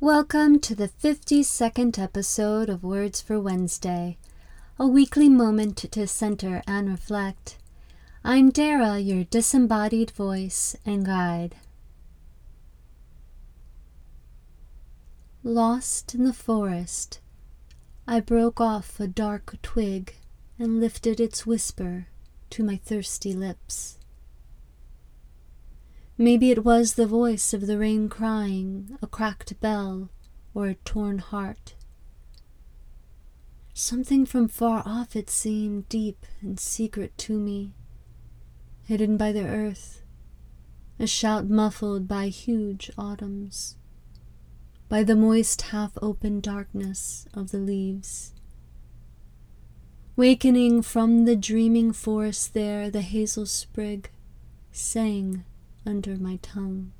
Welcome to the 52nd episode of Words for Wednesday, a weekly moment to center and reflect. I'm Dara, your disembodied voice and guide. Lost in the forest, I broke off a dark twig and lifted its whisper to my thirsty lips. Maybe it was the voice of the rain crying, a cracked bell, or a torn heart. Something from far off it seemed deep and secret to me, hidden by the earth, a shout muffled by huge autumns, by the moist half open darkness of the leaves. Wakening from the dreaming forest there, the hazel sprig sang under my tongue.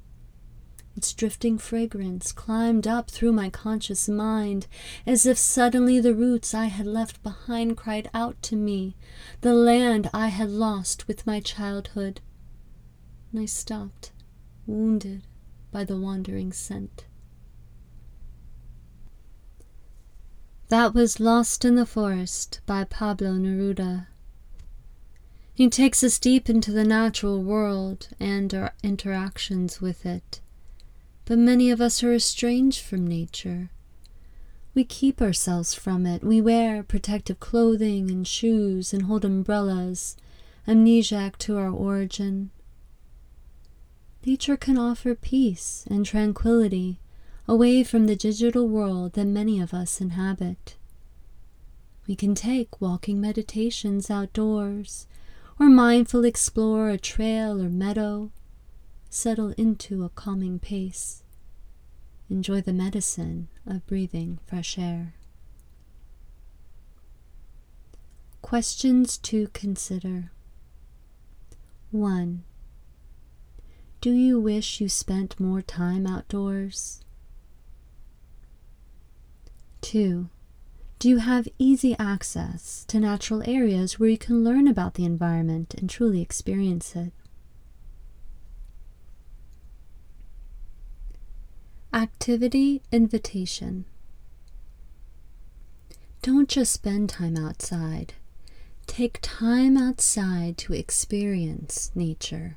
Its drifting fragrance climbed up through my conscious mind, as if suddenly the roots I had left behind cried out to me, the land I had lost with my childhood. And I stopped, wounded by the wandering scent. That was Lost in the Forest by Pablo Neruda. He takes us deep into the natural world and our interactions with it. But many of us are estranged from nature. We keep ourselves from it. We wear protective clothing and shoes and hold umbrellas, amnesiac to our origin. Nature can offer peace and tranquility away from the digital world that many of us inhabit. We can take walking meditations outdoors or mindfully explore a trail or meadow, settle into a calming pace, enjoy the medicine of breathing fresh air. Questions to consider 1. Do you wish you spent more time outdoors? 2. Do you have easy access to natural areas where you can learn about the environment and truly experience it? Activity invitation. Don't just spend time outside. Take time outside to experience nature.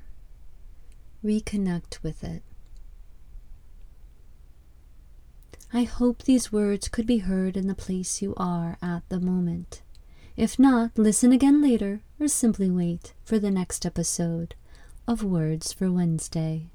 Reconnect with it. I hope these words could be heard in the place you are at the moment. If not, listen again later or simply wait for the next episode of Words for Wednesday.